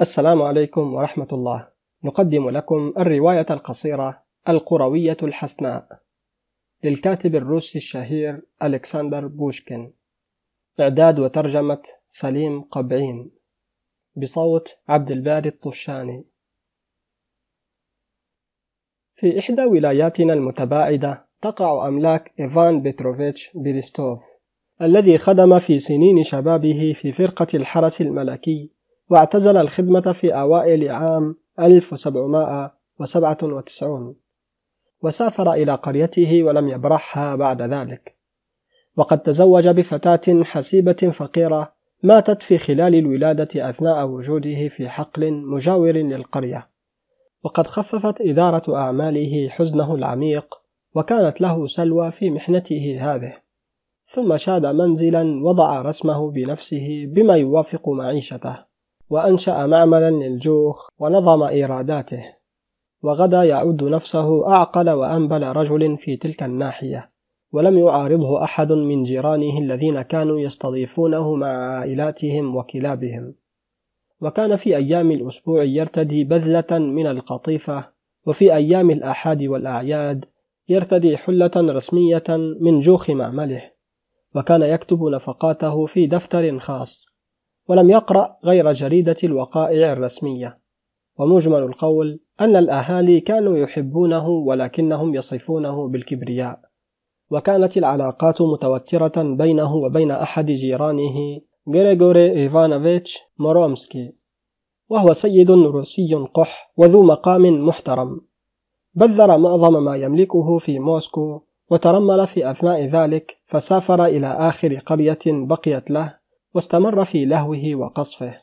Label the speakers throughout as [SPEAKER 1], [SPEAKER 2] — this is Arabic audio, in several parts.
[SPEAKER 1] السلام عليكم ورحمة الله. نقدم لكم الرواية القصيرة القروية الحسناء للكاتب الروسي الشهير ألكسندر بوشكين. إعداد وترجمة سليم قبعين بصوت عبد الباري الطشاني. في إحدى ولاياتنا المتباعدة تقع أملاك إيفان بيتروفيتش بيريستوف الذي خدم في سنين شبابه في فرقة الحرس الملكي واعتزل الخدمة في أوائل عام 1797 وسافر إلى قريته ولم يبرحها بعد ذلك. وقد تزوج بفتاة حسيبة فقيرة ماتت في خلال الولادة أثناء وجوده في حقل مجاور للقرية. وقد خففت إدارة أعماله حزنه العميق وكانت له سلوى في محنته هذه. ثم شاد منزلا وضع رسمه بنفسه بما يوافق معيشته. وأنشأ معملا للجوخ ونظم إيراداته. وغدا يعد نفسه أعقل وأنبل رجل في تلك الناحية ولم يعارضه أحد من جيرانه الذين كانوا يستضيفونه مع عائلاتهم وكلابهم. وكان في أيام الأسبوع يرتدي بذلة من القطيفة وفي أيام الآحاد والأعياد يرتدي حلة رسمية من جوخ معمله وكان يكتب نفقاته في دفتر خاص. ولم يقرأ غير جريدة الوقائع الرسمية. ومجمل القول أن الأهالي كانوا يحبونه ولكنهم يصفونه بالكبرياء. وكانت العلاقات متوترة بينه وبين أحد جيرانه غريغوري إيفانوفيتش مورومسكي وهو سيد روسي قح وذو مقام محترم. بذر معظم ما يملكه في موسكو وترمل في أثناء ذلك فسافر إلى آخر قرية بقيت له واستمر في لهوه وقصفه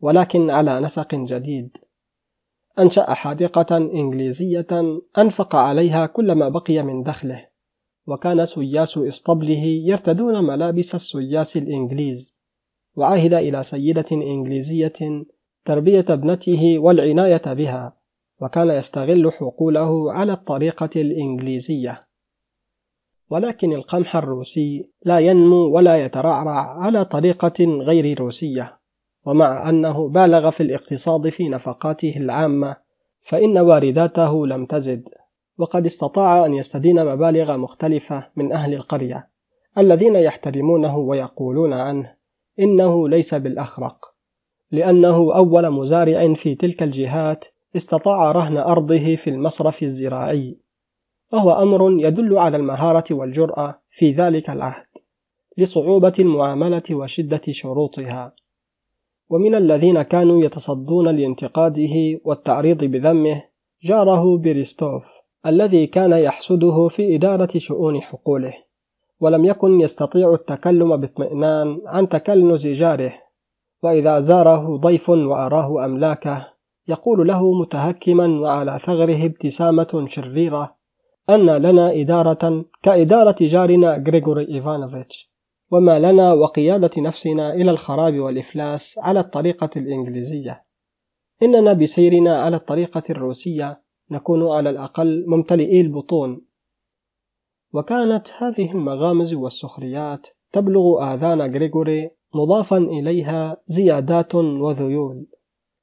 [SPEAKER 1] ولكن على نسق جديد. أنشأ حديقة إنجليزية أنفق عليها كل ما بقي من دخله وكان سياس إسطبله يرتدون ملابس السياس الإنجليز وعهد إلى سيدة إنجليزية تربية ابنته والعناية بها وكان يستغل حقوله على الطريقة الإنجليزية. ولكن القمح الروسي لا ينمو ولا يترعرع على طريقة غير روسية ومع أنه بالغ في الاقتصاد في نفقاته العامة فإن وارداته لم تزد وقد استطاع أن يستدين مبالغ مختلفة من أهل القرية الذين يحترمونه ويقولون عنه إنه ليس بالأخرق لأنه أول مزارع في تلك الجهات استطاع رهن أرضه في المصرف الزراعي. وهو أمر يدل على المهارة والجرأة في ذلك العهد لصعوبة المعاملة وشدة شروطها. ومن الذين كانوا يتصدون لانتقاده والتعريض بذمه جاره بيريستوف الذي كان يحسده في إدارة شؤون حقوله ولم يكن يستطيع التكلم باطمئنان عن تكلنز جاره وإذا زاره ضيف وأراه أملاكه يقول له متهكما وعلى ثغره ابتسامة شريرة أن لنا إدارة كإدارة جارنا غريغوري إيفانوفيتش وما لنا وقيادة نفسنا إلى الخراب والإفلاس على الطريقة الإنجليزية. إننا بسيرنا على الطريقة الروسية نكون على الأقل ممتلئي البطون. وكانت هذه المغامز والسخريات تبلغ آذان غريغوري مضافا إليها زيادات وذيول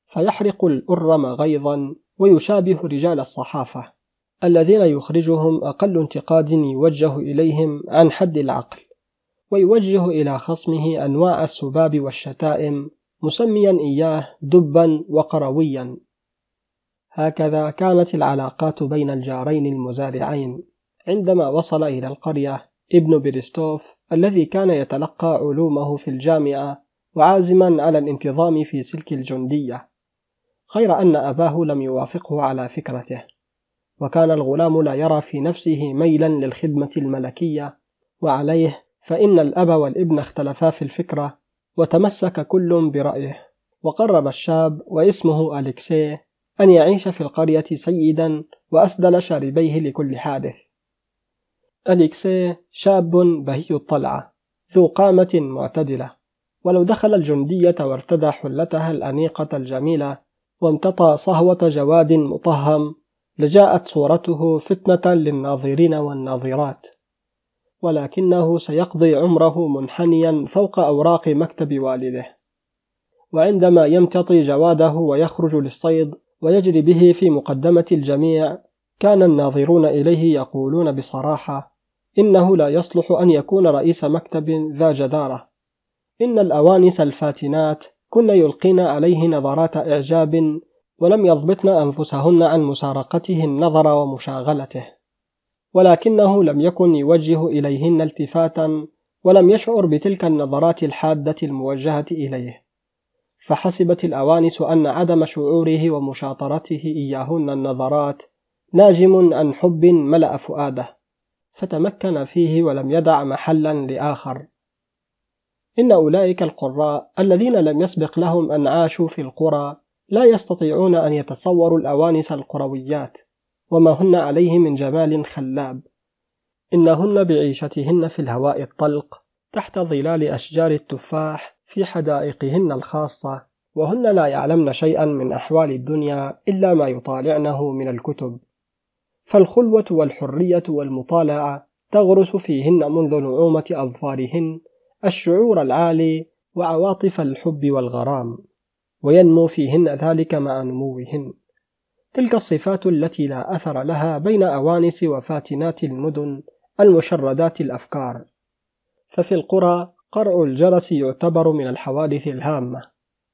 [SPEAKER 1] فيحرق الأرم غيظا ويشابه رجال الصحافة. الذين يخرجهم أقل انتقاد يوجه إليهم عن حد العقل ويوجه إلى خصمه أنواع السباب والشتائم مسميا إياه دبا وقرويا. هكذا كانت العلاقات بين الجارين المزارعين عندما وصل إلى القرية ابن بيرستوف الذي كان يتلقى علومه في الجامعة وعازما على الانتظام في سلك الجندية غير أن أباه لم يوافقه على فكرته. وكان الغلام لا يرى في نفسه ميلا للخدمة الملكية وعليه فإن الأب والابن اختلفا في الفكرة وتمسك كل برأيه. وقرر الشاب واسمه أليكسي أن يعيش في القرية سيدا وأسدل شاربيه لكل حادث. أليكسي شاب بهي الطلعة ذو قامة معتدلة. ولو دخل الجندية وارتدى حلتها الأنيقة الجميلة وامتطى صهوة جواد مطهم لجاءت صورته فتنة للناظرين والناظرات ولكنه سيقضي عمره منحنيا فوق أوراق مكتب والده. وعندما يمتطي جواده ويخرج للصيد ويجري به في مقدمة الجميع كان الناظرون إليه يقولون بصراحة إنه لا يصلح أن يكون رئيس مكتب ذا جدارة. إن الأوانس الفاتنات كن يلقين عليه نظرات إعجاب ولم يضبطن أنفسهن عن مسارقته النظر ومشاغلته ولكنه لم يكن يوجه إليهن التفاتا ولم يشعر بتلك النظرات الحادة الموجهة إليه فحسبت الأوانس أن عدم شعوره ومشاطرته إياهن النظرات ناجم عن حب ملأ فؤاده فتمكن فيه ولم يدع محلا لآخر. إن أولئك القراء الذين لم يسبق لهم أن عاشوا في القرى لا يستطيعون أن يتصوروا الأوانس القرويات وما هن عليه من جمال خلاب. إنهن بعيشتهن في الهواء الطلق تحت ظلال أشجار التفاح في حدائقهن الخاصة وهن لا يعلمن شيئا من أحوال الدنيا إلا ما يطالعنه من الكتب. فالخلوة والحرية والمطالعة تغرس فيهن منذ نعومة أظفارهن الشعور العالي وعواطف الحب والغرام. وينمو فيهن ذلك مع نموهن. تلك الصفات التي لا أثر لها بين أوانس وفاتنات المدن المشردات الأفكار. ففي القرى قرع الجرس يعتبر من الحوادث الهامة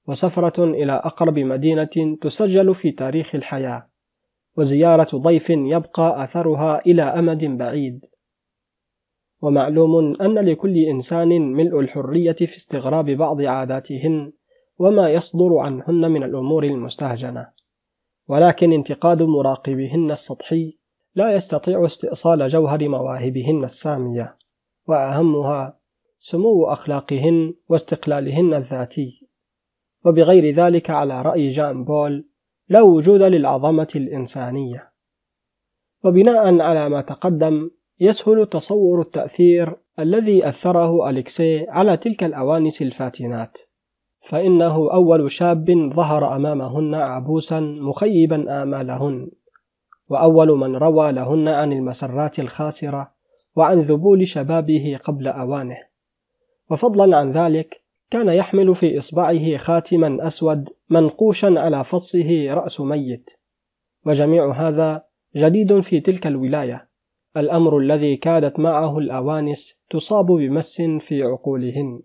[SPEAKER 1] وسفرة إلى أقرب مدينة تسجل في تاريخ الحياة وزيارة ضيف يبقى أثرها إلى أمد بعيد. ومعلوم أن لكل إنسان ملء الحرية في استغراب بعض عاداتهن وما يصدر عنهن من الأمور المستهجنة. ولكن انتقاد مراقبهن السطحي لا يستطيع استئصال جوهر مواهبهن السامية وأهمها سمو أخلاقهن واستقلالهن الذاتي. وبغير ذلك على رأي جان بول لا وجود للعظمة الإنسانية. وبناء على ما تقدم يسهل تصور التأثير الذي أثره أليكسي على تلك الأوانس الفاتنات. فإنه أول شاب ظهر أمامهن عبوسا مخيبا آمالهن وأول من روى لهن عن المسرات الخاسرة وعن ذبول شبابه قبل أوانه. وفضلا عن ذلك كان يحمل في إصبعه خاتما أسود منقوشا على فصه رأس ميت. وجميع هذا جديد في تلك الولاية الأمر الذي كادت معه الأوانس تصاب بمس في عقولهن.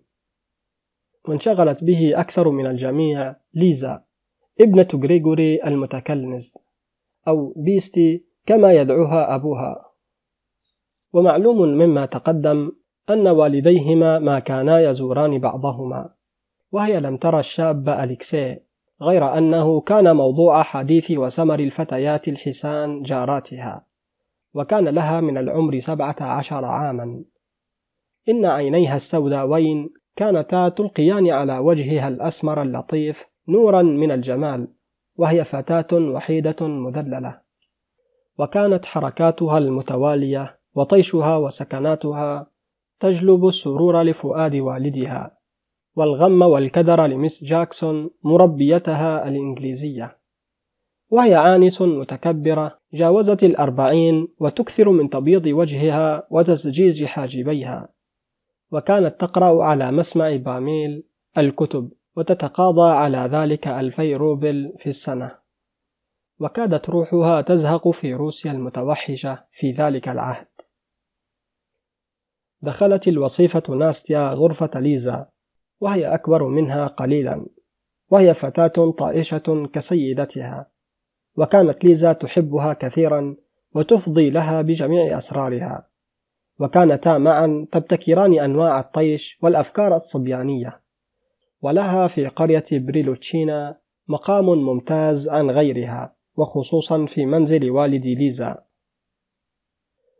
[SPEAKER 1] وانشغلت به أكثر من الجميع ليزا ابنة غريغوري المتكلنز أو بيستي كما يدعوها أبوها. ومعلوم مما تقدم أن والديهما ما كانا يزوران بعضهما وهي لم ترى الشاب أليكسي غير أنه كان موضوع حديث وسمر الفتيات الحسان جاراتها وكان لها من العمر سبعة عشر عاما. إن عينيها السوداوين كانتا تلقيان على وجهها الأسمر اللطيف نورا من الجمال وهي فتاة وحيدة مدللة وكانت حركاتها المتوالية وطيشها وسكناتها تجلب السرور لفؤاد والدها والغم والكدر لمس جاكسون مربيتها الإنجليزية. وهي عانس متكبرة جاوزت الأربعين وتكثر من تبييض وجهها وتزجيج حاجبيها. وكانت تقرأ على مسمع باميل الكتب وتتقاضى على ذلك ألفي روبل في السنة. وكادت روحها تزهق في روسيا المتوحشة في ذلك العهد. دخلت الوصيفة ناستيا غرفة ليزا وهي أكبر منها قليلا وهي فتاة طائشة كسيدتها. وكانت ليزا تحبها كثيرا وتفضي لها بجميع أسرارها. وكانتا معا تبتكران أنواع الطيش والأفكار الصبيانية. ولها في قرية بريلوتشينا مقام ممتاز عن غيرها وخصوصا في منزل والد ليزا.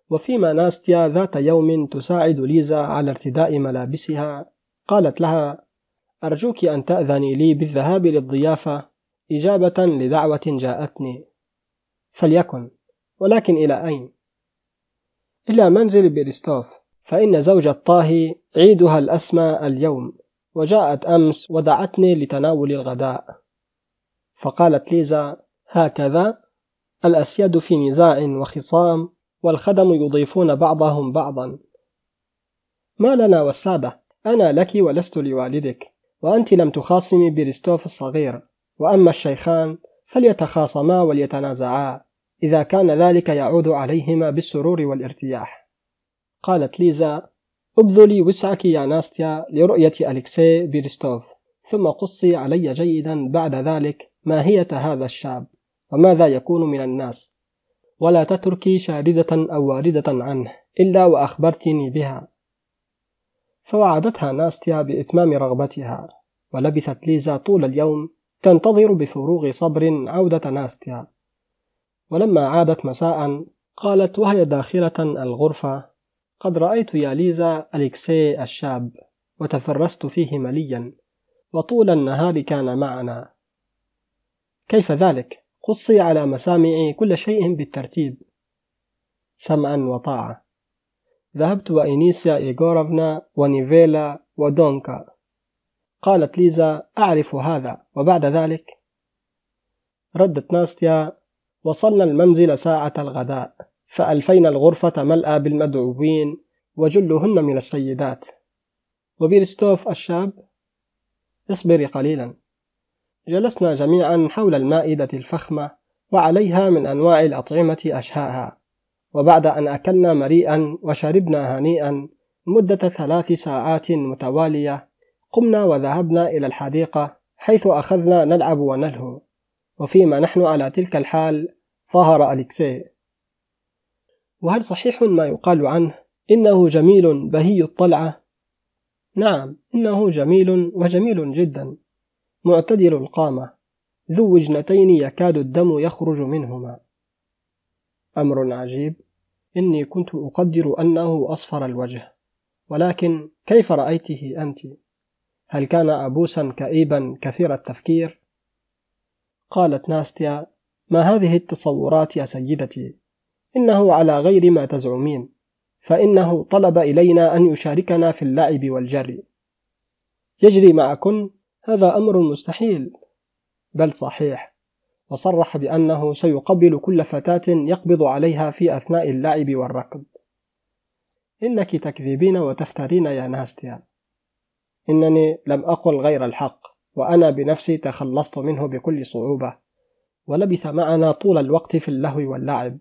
[SPEAKER 1] وفيما ناستيا ذات يوم تساعد ليزا على ارتداء ملابسها قالت لها أرجوك أن تأذني لي بالذهاب للضيافة إجابة لدعوة جاءتني. فليكن ولكن إلى أين؟ إلى منزل بيرستوف فإن زوجة طاهي عيدها الأسمى اليوم وجاءت أمس ودعتني لتناول الغداء. فقالت ليزا هكذا الأسياد في نزاع وخصام والخدم يضيفون بعضهم بعضا. ما لنا والسادة أنا لك ولست لوالدك وأنت لم تخاصمي بريستوف الصغير وأما الشيخان فليتخاصما وليتنازعا. إذا كان ذلك يعود عليهما بالسرور والارتياح. قالت ليزا ابذلي وسعك يا ناستيا لرؤية أليكسي بيرستوف ثم قصي علي جيدا بعد ذلك ماهية هذا الشاب وماذا يكون من الناس؟ ولا تتركي شاردة أو واردة عنه إلا وأخبرتني بها. فوعدتها ناستيا بإتمام رغبتها ولبثت ليزا طول اليوم تنتظر بفروغ صبر عودة ناستيا. ولما عادت مساء قالت وهي داخلة الغرفة قد رأيت يا ليزا أليكسي الشاب وتفرست فيه مليا وطول النهار كان معنا. كيف ذلك؟ قصي على مسامعي كل شيء بالترتيب. سمعا وطاعة. ذهبت وإنيسيا إيغوروفنا ونيفيلا ودونكا. قالت ليزا أعرف هذا وبعد ذلك؟ ردت ناستيا وصلنا المنزل ساعة الغداء فألفينا الغرفة ملأى بالمدعوين وجلهن من السيدات. وبيرستوف الشاب اصبري قليلا. جلسنا جميعا حول المائدة الفخمة وعليها من أنواع الأطعمة أشهاها. وبعد أن أكلنا مريئا وشربنا هنيئا مدة ثلاث ساعات متوالية قمنا وذهبنا إلى الحديقة حيث أخذنا نلعب ونلهو. وفيما نحن على تلك الحال ظهر أليكسي وهل صحيح ما يقال عنه إنه جميل بهي الطلعة؟ نعم إنه جميل وجميل جدا معتدل القامة ذو وجنتين يكاد الدم يخرج منهما أمر عجيب إني كنت أقدر أنه أصفر الوجه ولكن كيف رأيته أنت؟ هل كان أبوسا كئيبا كثير التفكير؟ قالت ناستيا ما هذه التصورات يا سيدتي؟ إنه على غير ما تزعمين فإنه طلب إلينا أن يشاركنا في اللعب والجري. يجري معكن؟ هذا أمر مستحيل. بل صحيح وصرح بأنه سيقبل كل فتاة يقبض عليها في أثناء اللعب والركض. إنك تكذبين وتفترين يا ناستيا. إنني لم أقل غير الحق. وأنا بنفسي تخلصت منه بكل صعوبة. ولبث معنا طول الوقت في اللهو واللعب.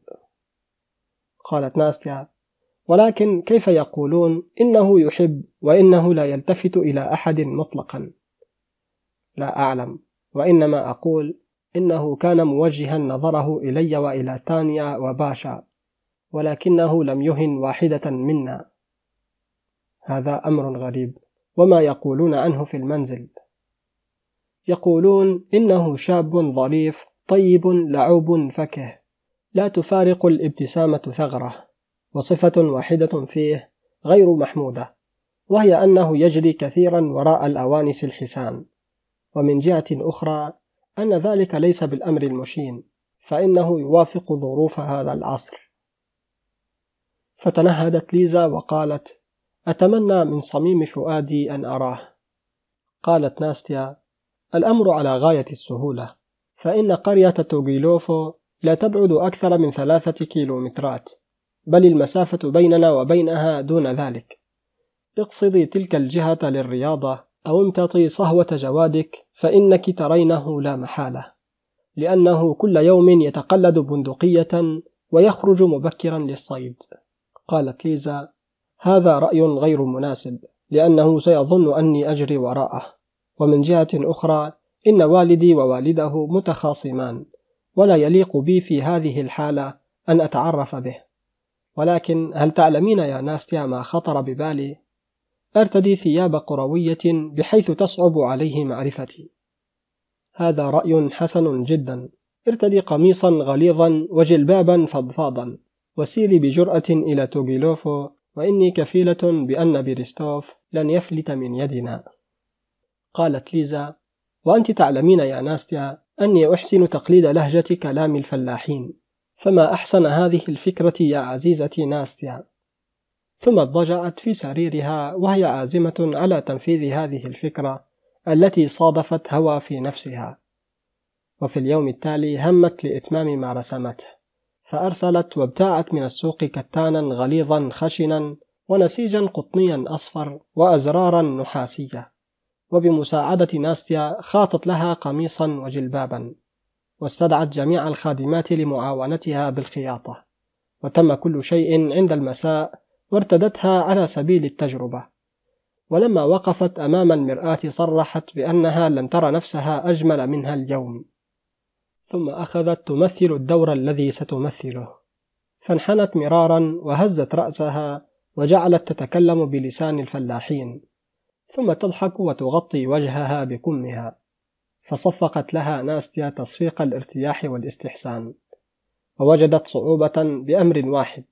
[SPEAKER 1] قالت ناستيا ولكن كيف يقولون؟ إنه يحب وإنه لا يلتفت إلى أحد مطلقا. لا أعلم وإنما أقول إنه كان موجها نظره إلي وإلى تانيا وباشا ولكنه لم يهن واحدة منا. هذا أمر غريب وما يقولون عنه في المنزل. يقولون إنه شاب ظريف طيب لعوب فكه. لا تفارق الابتسامة ثغرة وصفة واحدة فيه غير محمودة وهي أنه يجري كثيرا وراء الأوانس الحسان. ومن جهة أخرى أن ذلك ليس بالأمر المشين فإنه يوافق ظروف هذا العصر. فتنهدت ليزا وقالت أتمنى من صميم فؤادي أن أراه. قالت ناستيا الأمر على غاية السهولة. فإن قرية توغيلوفو لا تبعد أكثر من ثلاثة كيلومترات بل المسافة بيننا وبينها دون ذلك. اقصدي تلك الجهة للرياضة أو امتطي صهوة جوادك فإنك ترينه لا محالة. لأنه كل يوم يتقلد بندقية ويخرج مبكرا للصيد. قالت ليزا هذا رأي غير مناسب لأنه سيظن أني أجري وراءه. ومن جهة أخرى إن والدي ووالده متخاصمان ولا يليق بي في هذه الحالة أن أتعرف به. ولكن هل تعلمين يا ناستيا ما خطر ببالي؟ أرتدي ثياب قروية بحيث تصعب عليه معرفتي. هذا رأي حسن جدا. ارتدي قميصا غليظا وجلبابا فضفاضا. وسيري بجرأة إلى توغيلوفو وإني كفيلة بأن بيرستوف لن يفلت من يدنا. قالت ليزا وأنت تعلمين يا ناستيا أني أحسن تقليد لهجة كلام الفلاحين فما أحسن هذه الفكرة يا عزيزتي ناستيا؟ ثم اضطجعت في سريرها وهي عازمة على تنفيذ هذه الفكرة التي صادفت هوى في نفسها. وفي اليوم التالي همت لإتمام ما رسمته فأرسلت وابتاعت من السوق كتانا غليظا خشنا ونسيجا قطنيا أصفر وأزرارا نحاسية. وبمساعدة ناستيا خاطت لها قميصا وجلبابا واستدعت جميع الخادمات لمعاونتها بالخياطة. وتم كل شيء عند المساء وارتدتها على سبيل التجربة. ولما وقفت أمام المرآة صرحت بأنها لن ترى نفسها أجمل منها اليوم. ثم أخذت تمثل الدور الذي ستمثله. فانحنت مرارا وهزت رأسها وجعلت تتكلم بلسان الفلاحين. ثم تضحك وتغطي وجهها بكمها. فصفقت لها ناستيا تصفيق الارتياح والاستحسان ووجدت صعوبة بأمر واحد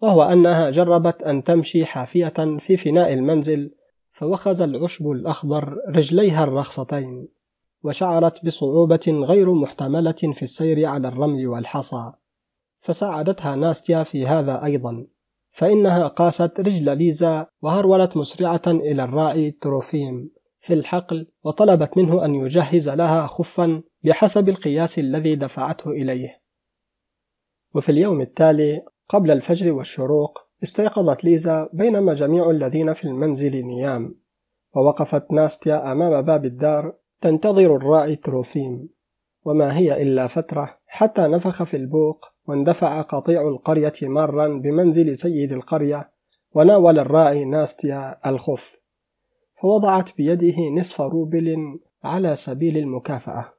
[SPEAKER 1] وهو أنها جربت أن تمشي حافية في فناء المنزل فوخز العشب الأخضر رجليها الرخصتين وشعرت بصعوبة غير محتملة في السير على الرمل والحصى. فساعدتها ناستيا في هذا أيضا. فإنها قاست رجل ليزا وهرولت مسرعة إلى الراعي تروفيم في الحقل وطلبت منه أن يجهز لها خفا بحسب القياس الذي دفعته إليه. وفي اليوم التالي قبل الفجر والشروق استيقظت ليزا بينما جميع الذين في المنزل نيام. ووقفت ناستيا أمام باب الدار تنتظر الراعي تروفيم. وما هي إلا فترة حتى نفخ في البوق واندفع قطيع القرية مارا بمنزل سيد القرية وناول الراعي ناستيا الخف فوضعت بيده نصف روبل على سبيل المكافأة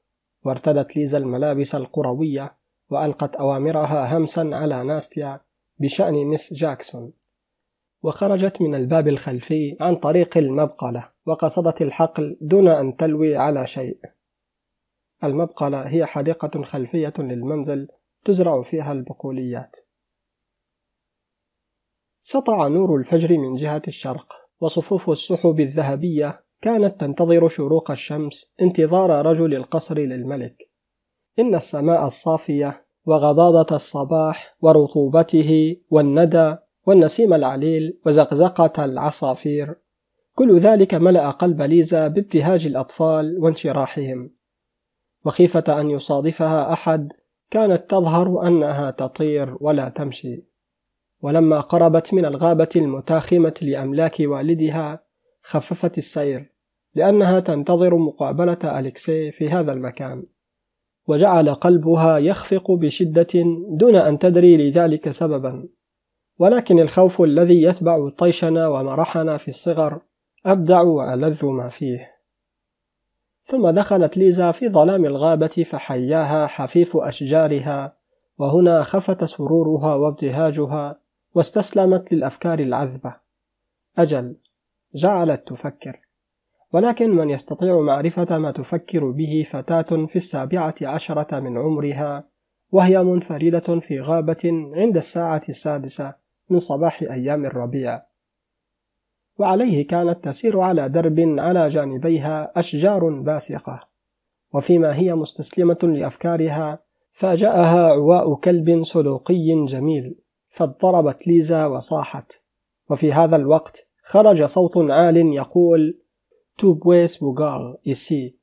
[SPEAKER 1] وارتدت ليزا الملابس القروية وألقت أوامرها همسا على ناستيا بشأن مس جاكسون. وخرجت من الباب الخلفي عن طريق المبقلة وقصدت الحقل دون أن تلوي على شيء. المبقلة هي حديقة خلفية للمنزل تزرع فيها البقوليات. سطع نور الفجر من جهة الشرق وصفوف السحب الذهبية كانت تنتظر شروق الشمس انتظار رجل القصر للملك. إن السماء الصافية وغضاضة الصباح ورطوبته والندى والنسيم العليل وزقزقة العصافير كل ذلك ملأ قلب ليزا بابتهاج الأطفال وانشراحهم. وخيفة أن يصادفها أحد كانت تظهر أنها تطير ولا تمشي. ولما قربت من الغابة المتاخمة لأملاك والدها خففت السير لأنها تنتظر مقابلة أليكسي في هذا المكان. وجعل قلبها يخفق بشدة دون أن تدري لذلك سببا. ولكن الخوف الذي يتبع طيشنا ومرحنا في الصغر أبدع وألذ ما فيه. ثم دخلت ليزا في ظلام الغابة فحياها حفيف أشجارها وهنا خفت سرورها وابتهاجها واستسلمت للأفكار العذبة. أجل جعلت تفكر. ولكن من يستطيع معرفة ما تفكر به فتاة في السابعة عشرة من عمرها وهي منفردة في غابة عند الساعة السادسة من صباح أيام الربيع. وعليه كانت تسير على درب على جانبيها أشجار باسقة. وفيما هي مستسلمة لأفكارها فاجأها عواء كلب سلوقي جميل فاضطربت ليزا وصاحت. وفي هذا الوقت خرج صوت عال يقول tout beau Sbogar ici.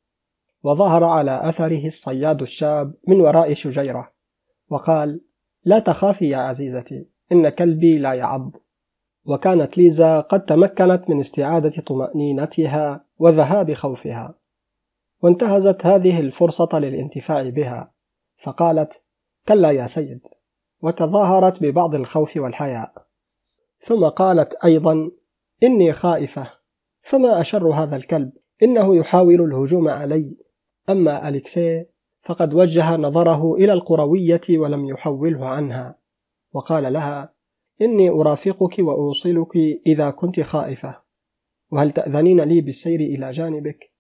[SPEAKER 1] وظهر على أثره الصياد الشاب من وراء شجيرة. وقال لا تخافي يا عزيزتي إن كلبي لا يعض. وكانت ليزا قد تمكنت من استعادة طمأنينتها وذهاب خوفها. وانتهزت هذه الفرصة للانتفاع بها. فقالت كلا يا سيد. وتظاهرت ببعض الخوف والحياء. ثم قالت أيضا إني خائفة. فما أشر هذا الكلب؟ إنه يحاول الهجوم علي. أما أليكسي فقد وجه نظره إلى القروية ولم يحوله عنها. وقال لها إني أرافقك وأوصلك إذا كنت خائفة. وهل تأذنين لي بالسير إلى جانبك؟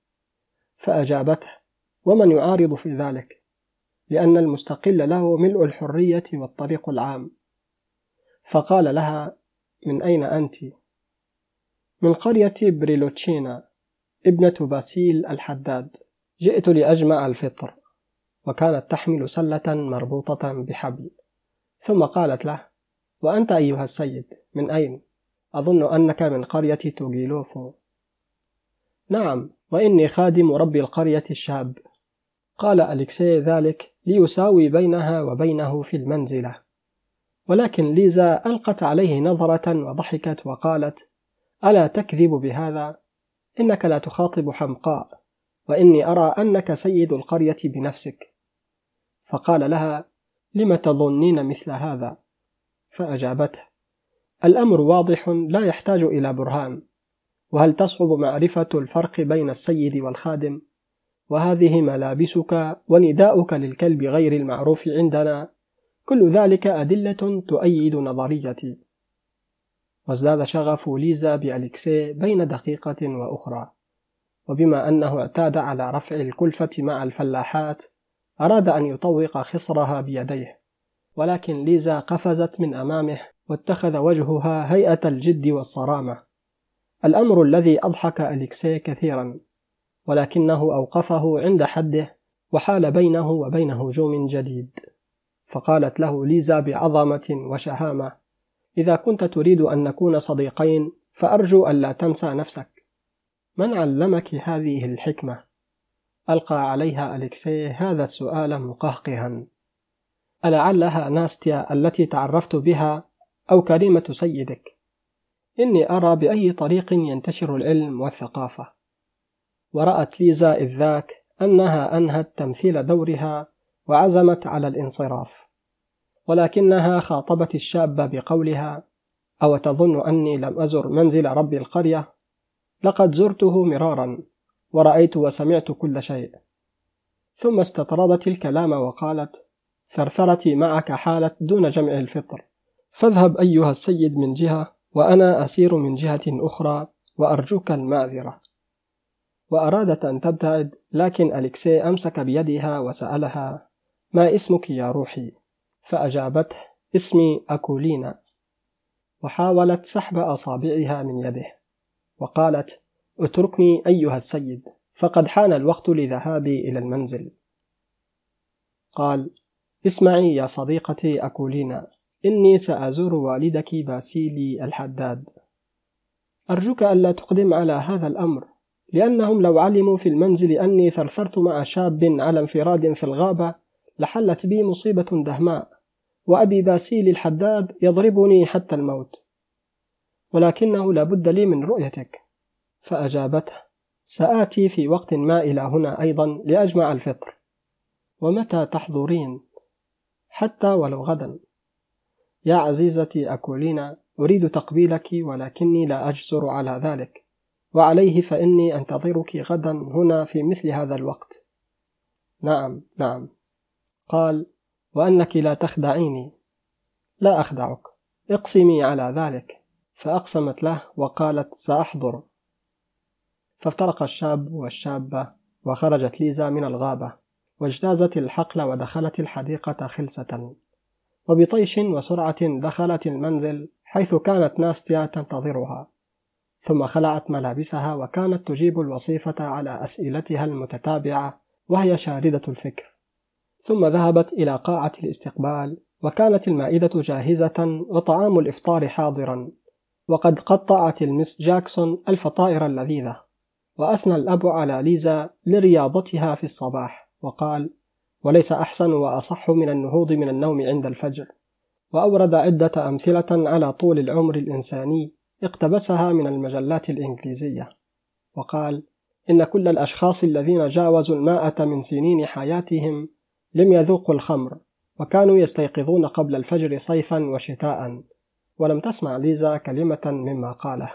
[SPEAKER 1] فأجابته ومن يعارض في ذلك؟ لأن المستقل له ملء الحرية والطريق العام. فقال لها من أين أنت؟ من قرية بريلوتشينا ابنة باسيل الحداد. جئت لأجمع الفطر. وكانت تحمل سلة مربوطة بحبل. ثم قالت له وأنت أيها السيد من أين؟ أظن أنك من قرية توغيلوفو. نعم وإني خادم رب القرية الشاب. قال أليكسي ذلك ليساوي بينها وبينه في المنزلة. ولكن ليزا ألقت عليه نظرة وضحكت وقالت ألا تكذب بهذا؟ إنك لا تخاطب حمقاء وإني أرى أنك سيد القرية بنفسك. فقال لها لم تظنين مثل هذا؟ فأجابته الأمر واضح لا يحتاج إلى برهان وهل تصعب معرفة الفرق بين السيد والخادم؟ وهذه ملابسك ونداؤك للكلب غير المعروف عندنا كل ذلك أدلة تؤيد نظريتي. وازداد شغف ليزا بأليكسي بين دقيقة وأخرى وبما أنه اعتاد على رفع الكلفة مع الفلاحات أراد أن يطوق خصرها بيديه. ولكن ليزا قفزت من أمامه واتخذ وجهها هيئة الجد والصرامة. الأمر الذي أضحك أليكسي كثيرا ولكنه أوقفه عند حده وحال بينه وبين هجوم جديد. فقالت له ليزا بعظمة وشهامة إذا كنت تريد أن نكون صديقين فأرجو ألا تنسى نفسك. من علمك هذه الحكمة؟ ألقى عليها أليكسي هذا السؤال مقهقها. ألعلها ناستيا التي تعرفت بها أو كريمة سيدك. إني أرى بأي طريق ينتشر العلم والثقافة. ورأت ليزا إذ ذاك أنها أنهت تمثيل دورها وعزمت على الانصراف. ولكنها خاطبت الشاب بقولها أو تظن أني لم أزر منزل رب القرية؟ لقد زرته مرارا ورأيت وسمعت كل شيء. ثم استطردت الكلام وقالت ثرثرتي معك حالت دون جمع الفطر. فاذهب أيها السيد من جهة وأنا أسير من جهة أخرى وأرجوك المعذرة. وأرادت أن تبتعد لكن أليكسي أمسك بيدها وسألها ما اسمك يا روحي؟ فأجابته اسمي أكولينا. وحاولت سحب أصابعها من يده. وقالت اتركني أيها السيد فقد حان الوقت لذهابي إلى المنزل. قال اسمعي يا صديقتي أكولينا إني سأزور والدك باسيلي الحداد. أرجوك ألا تقدم على هذا الأمر لأنهم لو علموا في المنزل أني ثرثرت مع شاب على انفراد في الغابة لحلت بي مصيبة دهماء وأبي باسيل الحداد يضربني حتى الموت. ولكنه لابد لي من رؤيتك. فأجابته سآتي في وقت ما إلى هنا أيضا لأجمع الفطر. ومتى تحضرين؟ حتى ولو غدا. يا عزيزتي أكولينا أريد تقبيلك ولكني لا أجسر على ذلك. وعليه فإني أنتظرك غدا هنا في مثل هذا الوقت. نعم نعم. قال وأنك لا تخدعيني. لا أخدعك. اقسمي على ذلك. فأقسمت له وقالت سأحضر. فافترق الشاب والشابة وخرجت ليزا من الغابة. واجتازت الحقل ودخلت الحديقة خلسة. وبطيش وسرعة دخلت المنزل حيث كانت ناستيا تنتظرها. ثم خلعت ملابسها وكانت تجيب الوصيفة على أسئلتها المتتابعة وهي شاردة الفكر. ثم ذهبت إلى قاعة الاستقبال وكانت المائدة جاهزة وطعام الإفطار حاضرا. وقد قطعت المس جاكسون الفطائر اللذيذة. وأثنى الأب على ليزا لرياضتها في الصباح. وقال وليس أحسن وأصح من النهوض من النوم عند الفجر. وأورد عدة أمثلة على طول العمر الإنساني اقتبسها من المجلات الإنجليزية. وقال إن كل الأشخاص الذين جاوزوا المائة من سنين حياتهم لم يذوقوا الخمر وكانوا يستيقظون قبل الفجر صيفا وشتاء. ولم تسمع ليزا كلمة مما قاله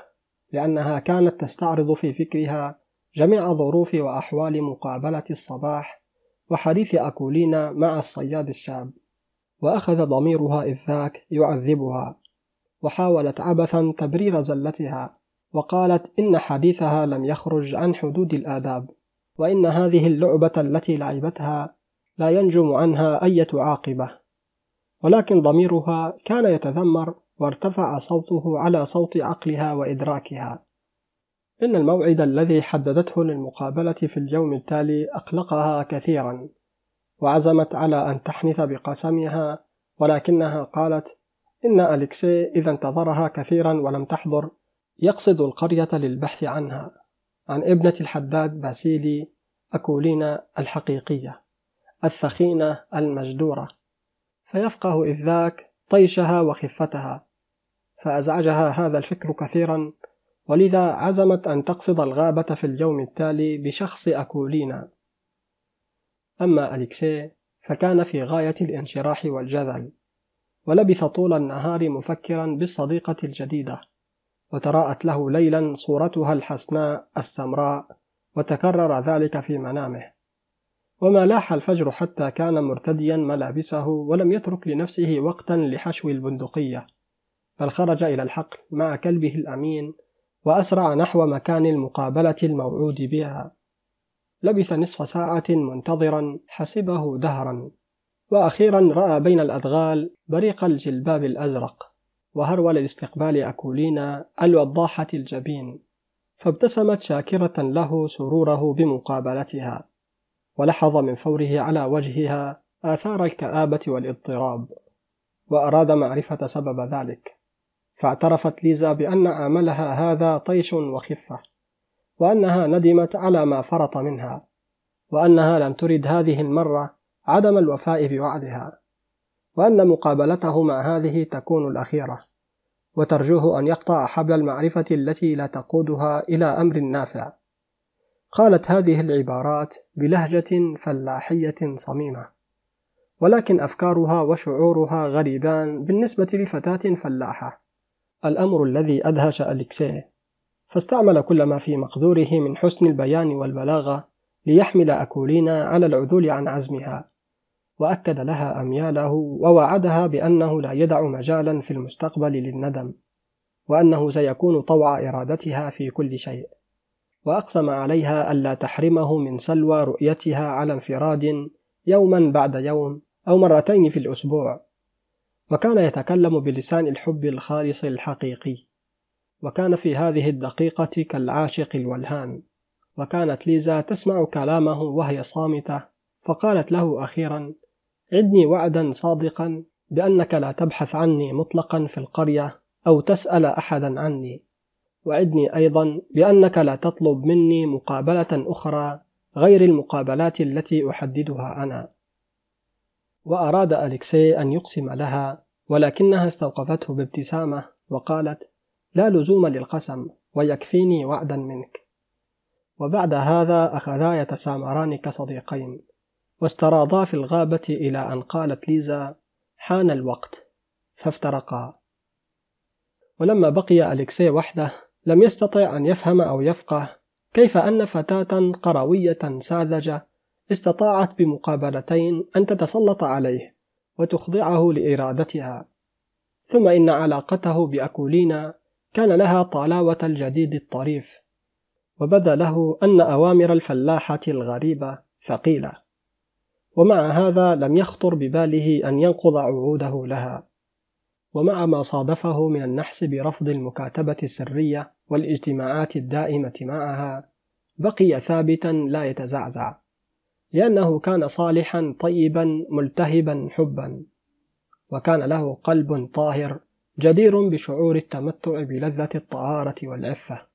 [SPEAKER 1] لأنها كانت تستعرض في فكرها جميع ظروف وأحوال مقابلة الصباح وحديث أكولينا مع الصياد الشاب وأخذ ضميرها إذ ذاك يعذبها. وحاولت عبثا تبرير زلتها وقالت إن حديثها لم يخرج عن حدود الآداب وإن هذه اللعبة التي لعبتها لا ينجم عنها أية عاقبة. ولكن ضميرها كان يتذمر وارتفع صوته على صوت عقلها وإدراكها. إن الموعد الذي حددته للمقابلة في اليوم التالي أقلقها كثيرا وعزمت على أن تحنث بقسمها ولكنها قالت إن أليكسي إذا انتظرها كثيرا ولم تحضر يقصد القرية للبحث عنها. عن ابنة الحداد باسيلي أكولينا الحقيقية الثخينة المجدورة. فيفقه إذ ذاك طيشها وخفتها فأزعجها هذا الفكر كثيرا ولذا عزمت أن تقصد الغابة في اليوم التالي بشخص أكولينا أما أليكسي فكان في غاية الانشراح والجذل ولبث طول النهار مفكرا بالصديقة الجديدة وتراءت له ليلا صورتها الحسناء السمراء وتكرر ذلك في منامه. وما لاح الفجر حتى كان مرتديا ملابسه ولم يترك لنفسه وقتا لحشو البندقية بل خرج إلى الحقل مع كلبه الأمين وأسرع نحو مكان المقابلة الموعود بها. لبث نصف ساعة منتظرا حسبه دهرا. وأخيرا رأى بين الأدغال بريق الجلباب الأزرق. وهرول لاستقبال أكولينا الوضاحة الجبين. فابتسمت شاكرة له سروره بمقابلتها. ولحظ من فوره على وجهها آثار الكآبة والاضطراب. وأراد معرفة سبب ذلك. فاعترفت ليزا بأن عملها هذا طيش وخفة وأنها ندمت على ما فرط منها وأنها لم ترد هذه المرة عدم الوفاء بوعدها وأن مقابلته مع هذه تكون الأخيرة وترجوه أن يقطع حبل المعرفة التي لا تقودها إلى أمر نافع. قالت هذه العبارات بلهجة فلاحية صميمة ولكن أفكارها وشعورها غريبان بالنسبة لفتاة فلاحة. الأمر الذي أدهش أليكسيه. فاستعمل كل ما في مقدوره من حسن البيان والبلاغة ليحمل أكولينا على العدول عن عزمها. وأكد لها أمياله ووعدها بأنه لا يدع مجالا في المستقبل للندم وأنه سيكون طوع إرادتها في كل شيء. وأقسم عليها ألا تحرمه من سلوى رؤيتها على انفراد يوما بعد يوم أو مرتين في الأسبوع. وكان يتكلم بلسان الحب الخالص الحقيقي وكان في هذه الدقيقة كالعاشق الولهان. وكانت ليزا تسمع كلامه وهي صامتة فقالت له أخيرا عدني وعدا صادقا بأنك لا تبحث عني مطلقا في القرية أو تسأل أحدا عني. وعدني أيضا بأنك لا تطلب مني مقابلة أخرى غير المقابلات التي أحددها أنا. وأراد أليكسي أن يقسم لها ولكنها استوقفته بابتسامة وقالت لا لزوم للقسم ويكفيني وعدا منك. وبعد هذا أخذا يتسامران كصديقين واستراضا في الغابة إلى أن قالت ليزا حان الوقت. فافترقا. ولما بقي أليكسي وحده لم يستطع أن يفهم أو يفقه كيف أن فتاة قروية ساذجة استطاعت بمقابلتين أن تتسلط عليه وتخضعه لإرادتها. ثم إن علاقته بأكولينا كان لها طلاوة الجديد الطريف وبدأ له أن أوامر الفلاحة الغريبة ثقيلة. ومع هذا لم يخطر بباله أن ينقض عهوده لها. ومع ما صادفه من النحس برفض المكاتبة السرية والإجتماعات الدائمة معها بقي ثابتا لا يتزعزع. لأنه كان صالحا طيبا ملتهبا حبا. وكان له قلب طاهر جدير بشعور التمتع بلذة الطهارة والعفة.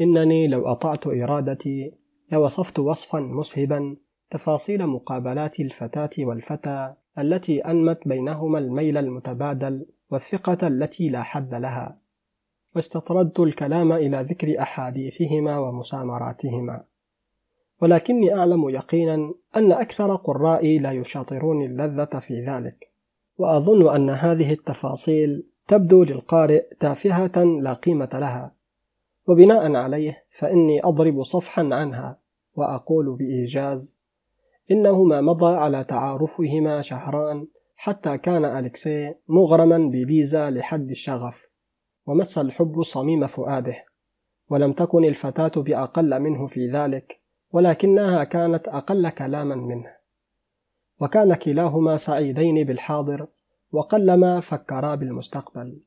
[SPEAKER 1] إنني لو أطعت إرادتي لوصفت وصفا مسهبا تفاصيل مقابلات الفتاة والفتى التي أنمت بينهما الميل المتبادل والثقة التي لا حد لها. واستطردت الكلام إلى ذكر أحاديثهما ومسامراتهما. ولكني أعلم يقينا أن أكثر قرائي لا يشاطرون اللذة في ذلك. وأظن أن هذه التفاصيل تبدو للقارئ تافهة لا قيمة لها. وبناء عليه فإني أضرب صفحا عنها وأقول بإيجاز إنه ما مضى على تعارفهما شهران حتى كان أليكسي مغرما بليزا لحد الشغف ومس الحب صميم فؤاده ولم تكن الفتاة بأقل منه في ذلك. ولكنها كانت أقل كلاما منه. وكان كلاهما سعيدين بالحاضر وقلما فكرا بالمستقبل.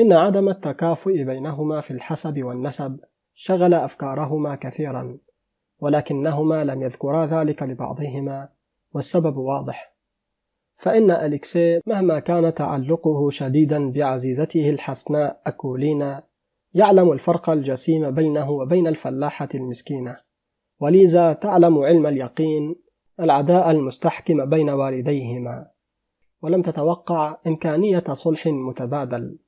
[SPEAKER 1] إن عدم التكافؤ بينهما في الحسب والنسب شغل أفكارهما كثيرا ولكنهما لم يذكرا ذلك لبعضهما والسبب واضح. فإن أليكسي مهما كان تعلقه شديدا بعزيزته الحسناء أكولينا يعلم الفرق الجسيم بينه وبين الفلاحة المسكينة. وليزا تعلم علم اليقين العداء المستحكم بين والديهما. ولم تتوقع إمكانية صلح متبادل.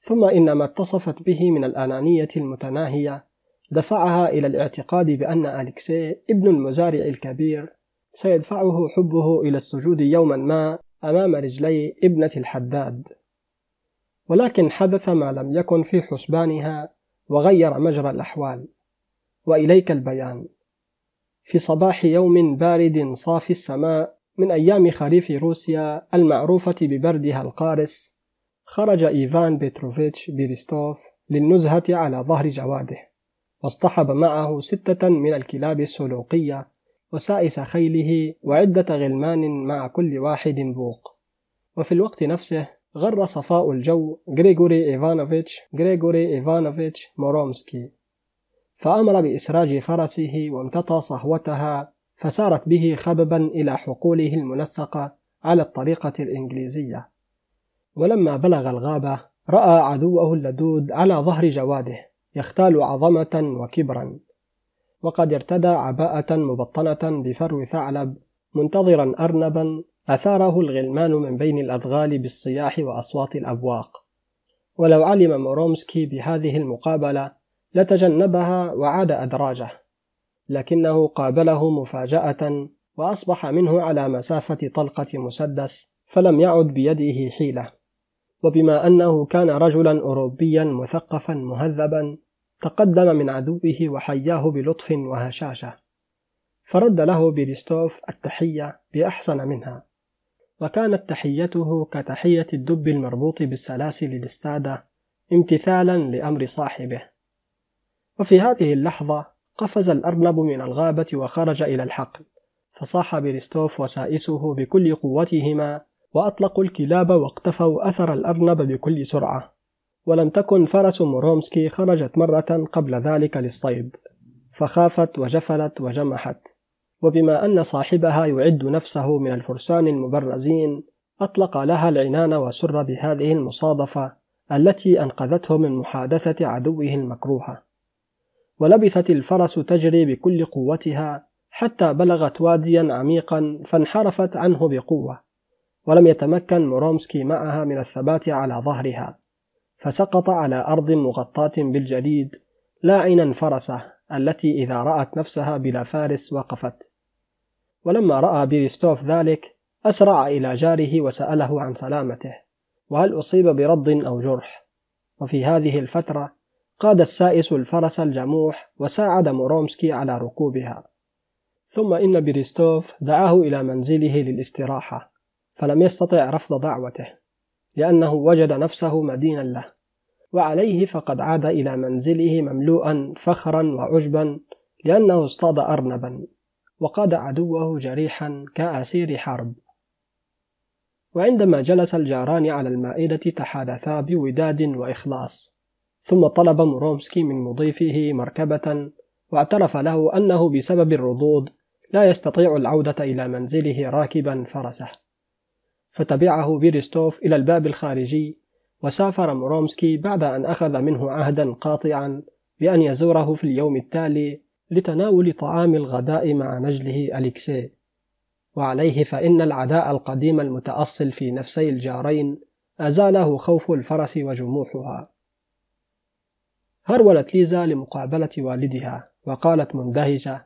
[SPEAKER 1] ثم إن ما اتصفت به من الأنانية المتناهية دفعها إلى الاعتقاد بأن أليكسي ابن المزارع الكبير سيدفعه حبه إلى السجود يوما ما أمام رجلي ابنة الحداد. ولكن حدث ما لم يكن في حسبانها وغير مجرى الأحوال. وإليك البيان. في صباح يوم بارد صافي السماء من أيام خريف روسيا المعروفة ببردها القارس خرج إيفان بيتروفيتش بيريستوف للنزهة على ظهر جواده واصطحب معه ستة من الكلاب السلوقية وسائس خيله وعدة غلمان مع كل واحد بوق. وفي الوقت نفسه غر صفاء الجو. غريغوري إيفانوفيتش. غريغوري إيفانوفيتش مورومسكي. فأمر بإسراج فرسه وامتطى صهوتها فسارت به خببا إلى حقوله المنسقة على الطريقة الإنجليزية. ولما بلغ الغابة رأى عدوه اللدود على ظهر جواده يختال عظمة وكبرا. وقد ارتدى عباءة مبطنة بفرو ثعلب منتظرا أرنبا أثاره الغلمان من بين الأدغال بالصياح وأصوات الأبواق. ولو علم مورومسكي بهذه المقابلة لتجنبها وعاد أدراجه لكنه قابله مفاجأة وأصبح منه على مسافة طلقة مسدس فلم يعد بيده حيلة. وبما أنه كان رجلا أوروبيا مثقفا مهذبا تقدم من عدوه وحياه بلطف وهشاشة فرد له بيريستوف التحية بأحسن منها. وكانت تحيته كتحية الدب المربوط بالسلاسل للسادة امتثالا لأمر صاحبه. وفي هذه اللحظة قفز الأرنب من الغابة وخرج إلى الحقل فصاح بيريستوف وسائسه بكل قوتهما وأطلقوا الكلاب واقتفوا أثر الأرنب بكل سرعة. ولم تكن فرس مورومسكي خرجت مرة قبل ذلك للصيد فخافت وجفلت وجمحت. وبما أن صاحبها يعد نفسه من الفرسان المبرزين أطلق لها العنان وسر بهذه المصادفة التي أنقذته من محادثة عدوه المكروهة ولبثت الفرس تجري بكل قوتها حتى بلغت واديا عميقا فانحرفت عنه بقوة ولم يتمكن مورومسكي معها من الثبات على ظهرها. فسقط على أرض مغطاة بالجليد لاعنا فرسه التي إذا رأت نفسها بلا فارس وقفت. ولما رأى بيريستوف ذلك أسرع إلى جاره وسأله عن سلامته وهل أصيب برد أو جرح؟ وفي هذه الفترة قاد السائس الفرس الجموح وساعد مورومسكي على ركوبها. ثم إن بيريستوف دعاه إلى منزله للاستراحة فلم يستطع رفض دعوته لأنه وجد نفسه مدينا له وعليه فقد عاد إلى منزله مملوءا فخرا وعجبا لأنه اصطاد أرنبا. وقاد عدوه جريحا كأسير حرب. وعندما جلس الجاران على المائدة تحادثا بوداد وإخلاص. ثم طلب مورومسكي من مضيفه مركبة واعترف له أنه بسبب الرضوض لا يستطيع العودة إلى منزله راكبا فرسه. فتبعه بيرستوف إلى الباب الخارجي وسافر مورومسكي بعد أن أخذ منه عهدا قاطعا بأن يزوره في اليوم التالي لتناول طعام الغداء مع نجله أليكسي وعليه فإن العداء القديم المتأصل في نفسي الجارين أزاله خوف الفرس وجموحها هرولت ليزا لمقابلة والدها وقالت مندهشة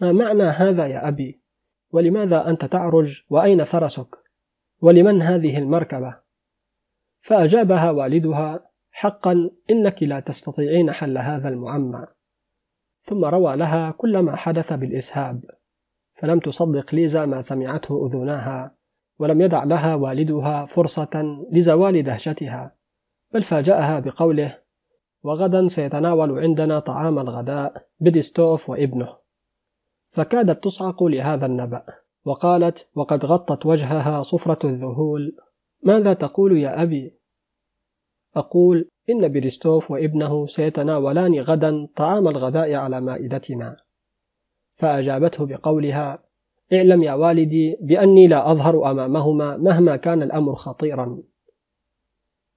[SPEAKER 1] ما معنى هذا يا أبي؟ ولماذا أنت تعرج وأين فرسك؟ ولمن هذه المركبة؟ فأجابها والدها حقا إنك لا تستطيعين حل هذا المعمى ثم روى لها كل ما حدث بالإسهاب فلم تصدق ليزا ما سمعته أذناها ولم يدع لها والدها فرصة لزوال دهشتها بل فاجأها بقوله وغدا سيتناول عندنا طعام الغداء بديستوف وابنه فكادت تصعق لهذا النبأ وقالت وقد غطت وجهها صفرة الذهول ماذا تقول يا أبي؟ أقول إن بريستوف وابنه سيتناولان غدا طعام الغداء على مائدتنا فأجابته بقولها اعلم يا والدي بأني لا أظهر أمامهما مهما كان الأمر خطيرا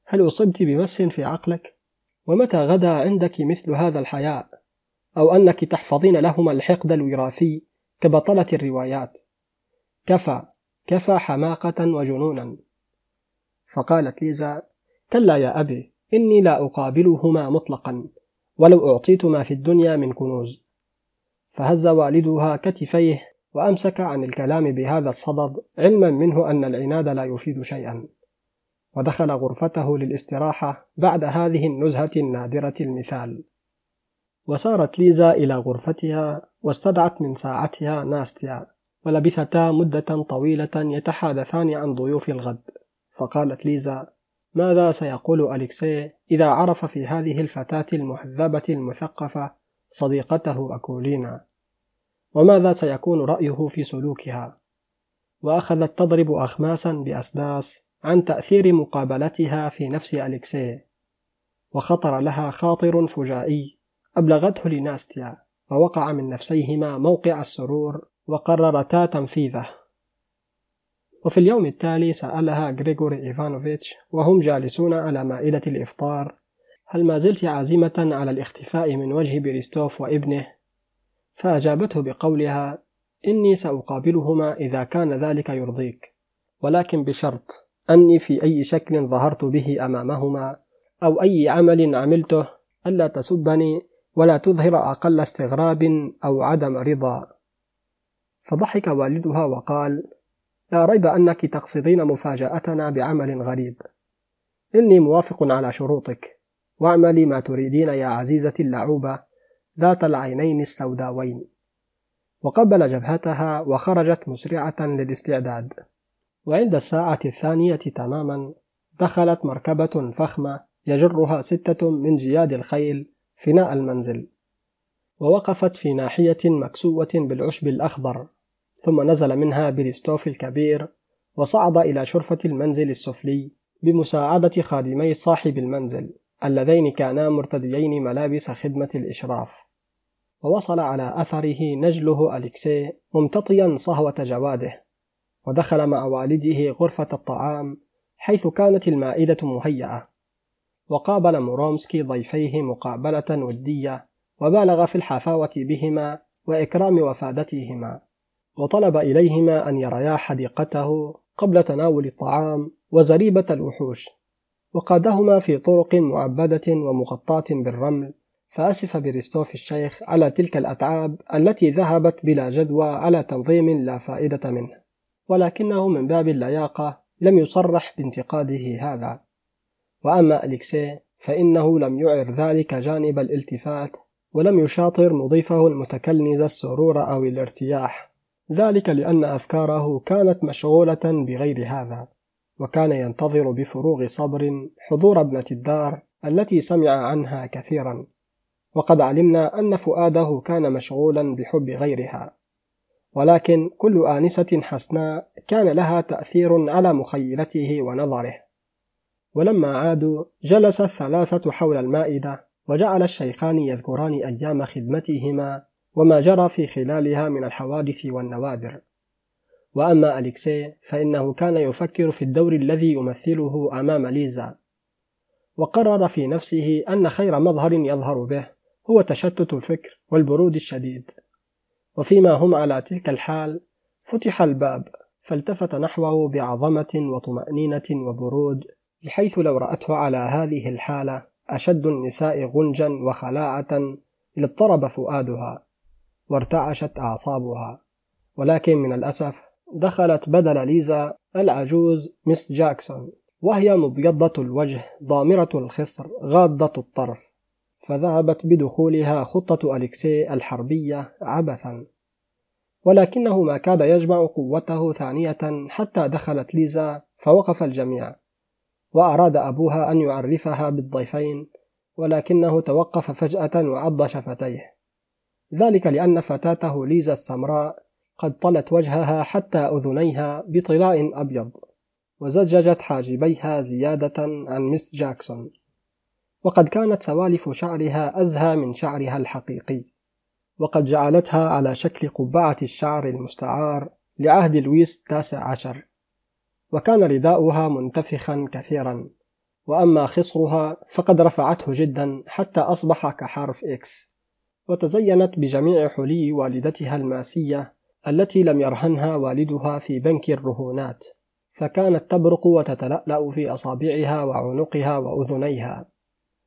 [SPEAKER 1] هل أصبت بمس في عقلك؟ ومتى غدا عندك مثل هذا الحياء؟ أو أنك تحفظين لهما الحقد الوراثي كبطلة الروايات كفى كفى حماقة وجنونا فقالت ليزا كلا يا أبي إني لا أقابلهما مطلقا ولو أعطيت ما في الدنيا من كنوز. فهز والدها كتفيه وأمسك عن الكلام بهذا الصدد علما منه أن العناد لا يفيد شيئا. ودخل غرفته للاستراحة بعد هذه النزهة النادرة المثال. وسارت ليزا إلى غرفتها واستدعت من ساعتها ناستيا ولبثتا مدة طويلة يتحادثان عن ضيوف الغد. فقالت ليزا ماذا سيقول أليكسي إذا عرف في هذه الفتاة المهذبة المثقفة صديقته أكولينا؟ وماذا سيكون رأيه في سلوكها؟ وأخذت تضرب أخماسا بأسداس عن تأثير مقابلتها في نفس أليكسي وخطر لها خاطر فجائي أبلغته لناستيا ووقع من نفسيهما موقع السرور وقررتا تنفيذه. وفي اليوم التالي سألها غريغوري إيفانوفيتش وهم جالسون على مائدة الإفطار هل ما زلت عازمة على الاختفاء من وجه بريستوف وابنه؟ فأجابته بقولها إني سأقابلهما إذا كان ذلك يرضيك ولكن بشرط أني في أي شكل ظهرت به أمامهما أو أي عمل عملته ألا تسبني ولا تظهر أقل استغراب أو عدم رضا فضحك والدها وقال لا ريب أنك تقصدين مفاجأتنا بعمل غريب. إني موافق على شروطك واعملي ما تريدين يا عزيزتي اللعوبة ذات العينين السوداوين. وقبل جبهتها وخرجت مسرعة للاستعداد. وعند الساعة الثانية تماما دخلت مركبة فخمة يجرها ستة من جياد الخيل فناء المنزل. ووقفت في ناحية مكسوة بالعشب الأخضر. ثم نزل منها بريستوف الكبير وصعد إلى شرفة المنزل السفلي بمساعدة خادمي صاحب المنزل اللذين كانا مرتديين ملابس خدمة الإشراف. ووصل على أثره نجله أليكسي ممتطيا صهوة جواده ودخل مع والده غرفة الطعام حيث كانت المائدة مهيئة. وقابل مورومسكي ضيفيه مقابلة ودية وبالغ في الحفاوة بهما وإكرام وفادتهما. وطلب إليهما أن يريا حديقته قبل تناول الطعام وزريبة الوحوش وقادهما في طرق معبدة ومغطاة بالرمل فأسف بريستوف الشيخ على تلك الأتعاب التي ذهبت بلا جدوى على تنظيم لا فائدة منه ولكنه من باب اللياقة لم يصرح بانتقاده هذا. وأما أليكسي فإنه لم يعر ذلك جانب الالتفات ولم يشاطر مضيفه المتكلنز السرور أو الارتياح. ذلك لأن أفكاره كانت مشغولة بغير هذا وكان ينتظر بفروغ صبر حضور ابنة الدار التي سمع عنها كثيرا. وقد علمنا أن فؤاده كان مشغولا بحب غيرها. ولكن كل آنسة حسناء كان لها تأثير على مخيلته ونظره. ولما عادوا جلس الثلاثة حول المائدة وجعل الشيخان يذكران أيام خدمتهما وما جرى في خلالها من الحوادث والنوادر. وأما أليكسي فإنه كان يفكر في الدور الذي يمثله أمام ليزا. وقرر في نفسه أن خير مظهر يظهر به هو تشتت الفكر والبرود الشديد. وفيما هم على تلك الحال فتح الباب فالتفت نحوه بعظمة وطمأنينة وبرود بحيث لو رأته على هذه الحالة أشد النساء غنجا وخلاعة لاضطرب فؤادها. وارتعشت أعصابها. ولكن من الأسف دخلت بدل ليزا العجوز مس جاكسون وهي مبيضة الوجه ضامرة الخصر غاضة الطرف. فذهبت بدخولها خطة أليكسي الحربية عبثا. ولكنه ما كاد يجمع قوته ثانية حتى دخلت ليزا فوقف الجميع. وأراد أبوها أن يعرفها بالضيفين ولكنه توقف فجأة وعض شفتيه. ذلك لأن فتاته ليزا السمراء قد طلت وجهها حتى أذنيها بطلاء أبيض وزججت حاجبيها زيادة عن مس جاكسون. وقد كانت سوالف شعرها أزهى من شعرها الحقيقي. وقد جعلتها على شكل قبعة الشعر المستعار لعهد لويس التاسع عشر. وكان رداؤها منتفخا كثيرا. وأما خصرها فقد رفعته جدا حتى أصبح كحرف إكس. وتزينت بجميع حلي والدتها الماسية التي لم يرهنها والدها في بنك الرهونات فكانت تبرق وتتلألأ في أصابعها وعنقها وأذنيها.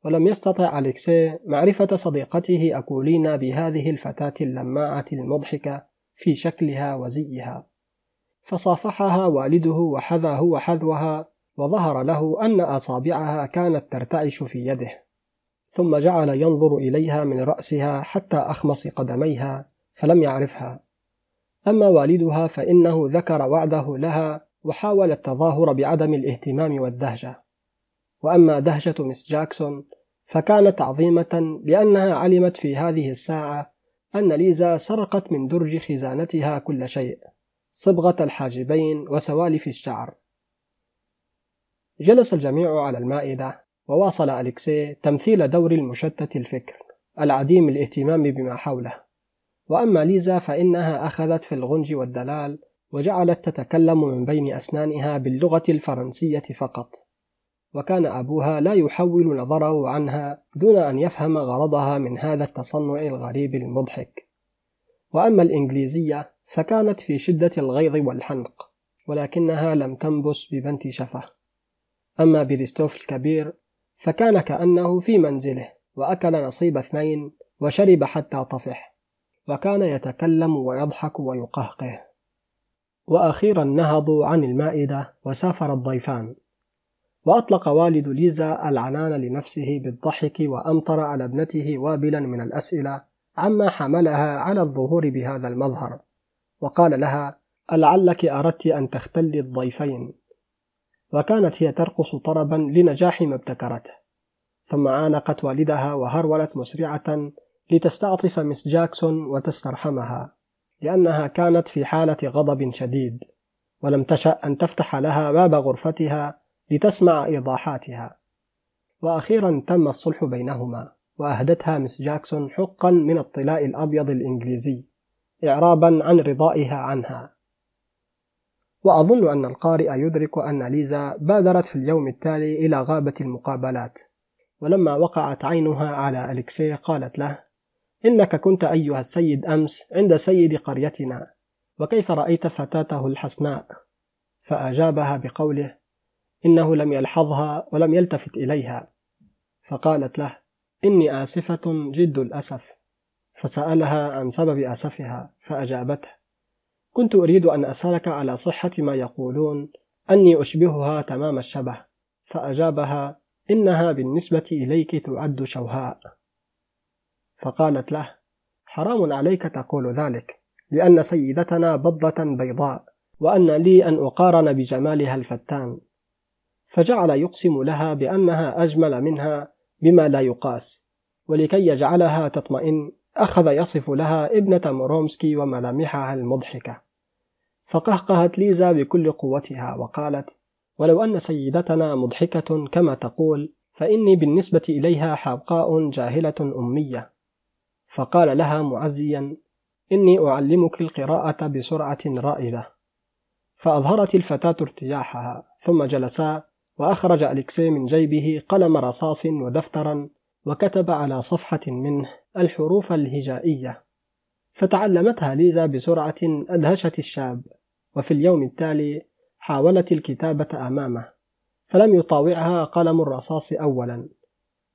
[SPEAKER 1] ولم يستطع أليكسي معرفة صديقته أكولينا بهذه الفتاة اللماعة المضحكة في شكلها وزيها. فصافحها والده وحذاه وحذوها وظهر له أن أصابعها كانت ترتعش في يده. ثم جعل ينظر إليها من رأسها حتى أخمص قدميها فلم يعرفها. أما والدها فإنه ذكر وعده لها وحاول التظاهر بعدم الاهتمام والدهشة. وأما دهشة مس جاكسون فكانت عظيمة لأنها علمت في هذه الساعة أن ليزا سرقت من درج خزانتها كل شيء صبغة الحاجبين وسوالف الشعر. جلس الجميع على المائدة. وواصل أليكسي تمثيل دور المشتت الفكر العديم الاهتمام بما حوله. وأما ليزا فإنها أخذت في الغنج والدلال وجعلت تتكلم من بين أسنانها باللغة الفرنسية فقط. وكان أبوها لا يحول نظره عنها دون أن يفهم غرضها من هذا التصنع الغريب المضحك. وأما الإنجليزية فكانت في شدة الغيظ والحنق ولكنها لم تنبس ببنت شفة. أما بريستوف الكبير فكان كأنه في منزله وأكل نصيب اثنين وشرب حتى طفح وكان يتكلم ويضحك ويقهقه. وأخيرا نهضوا عن المائدة وسافر الضيفان. وأطلق والد ليزا العنان لنفسه بالضحك وأمطر على ابنته وابلا من الأسئلة عما حملها على الظهور بهذا المظهر. وقال لها ألعلك أردت أن تختلي الضيفين. وكانت هي ترقص طربا لنجاح ما ابتكرته. ثم عانقت والدها وهرولت مسرعة لتستعطف مس جاكسون وتسترحمها لأنها كانت في حالة غضب شديد ولم تشأ أن تفتح لها باب غرفتها لتسمع إيضاحاتها. وأخيرا تم الصلح بينهما وأهدتها مس جاكسون حقا من الطلاء الأبيض الإنجليزي إعرابا عن رضائها عنها. وأظن أن القارئ يدرك أن ليزا بادرت في اليوم التالي إلى غابة المقابلات. ولما وقعت عينها على أليكسي قالت له إنك كنت أيها السيد أمس عند سيد قريتنا وكيف رأيت فتاته الحسناء؟ فأجابها بقوله إنه لم يلحظها ولم يلتفت إليها. فقالت له إني آسفة جد الأسف. فسألها عن سبب أسفها فأجابته كنت أريد أن أسألك على صحة ما يقولون أني أشبهها تمام الشبه فأجابها إنها بالنسبة إليك تعد شوهاء. فقالت له حرام عليك تقول ذلك لأن سيدتنا بضة بيضاء وأن لي أن أقارن بجمالها الفتان. فجعل يقسم لها بأنها أجمل منها بما لا يقاس ولكي يجعلها تطمئن أخذ يصف لها ابنة مورومسكي وملامحها المضحكة. فقهقهت ليزا بكل قوتها وقالت ولو أن سيدتنا مضحكة كما تقول فإني بالنسبة إليها حبقاء جاهلة أمية. فقال لها معزيا إني أعلمك القراءة بسرعة رائدة. فأظهرت الفتاة ارتياحها ثم جلسا وأخرج أليكسي من جيبه قلم رصاص ودفترا وكتب على صفحة منه الحروف الهجائية. فتعلمتها ليزا بسرعة أدهشت الشاب. وفي اليوم التالي حاولت الكتابة أمامه فلم يطاوعها قلم الرصاص أولا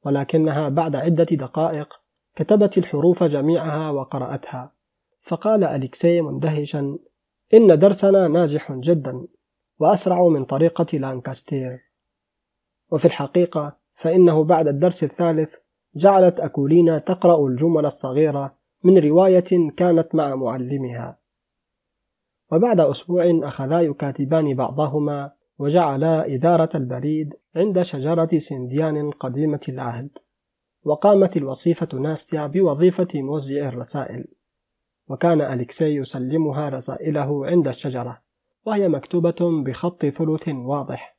[SPEAKER 1] ولكنها بعد عدة دقائق كتبت الحروف جميعها وقرأتها. فقال أليكسي مندهشا إن درسنا ناجح جدا وأسرع من طريقة لانكاستير. وفي الحقيقة فإنه بعد الدرس الثالث جعلت أكولينا تقرأ الجمل الصغيرة من رواية كانت مع معلمها. وبعد أسبوع أخذا يكاتبان بعضهما وجعلا إدارة البريد عند شجرة سنديان قديمة العهد وقامت الوصيفة ناستيا بوظيفة موزع الرسائل وكان أليكسي يسلمها رسائله عند الشجرة وهي مكتوبة بخط ثلث واضح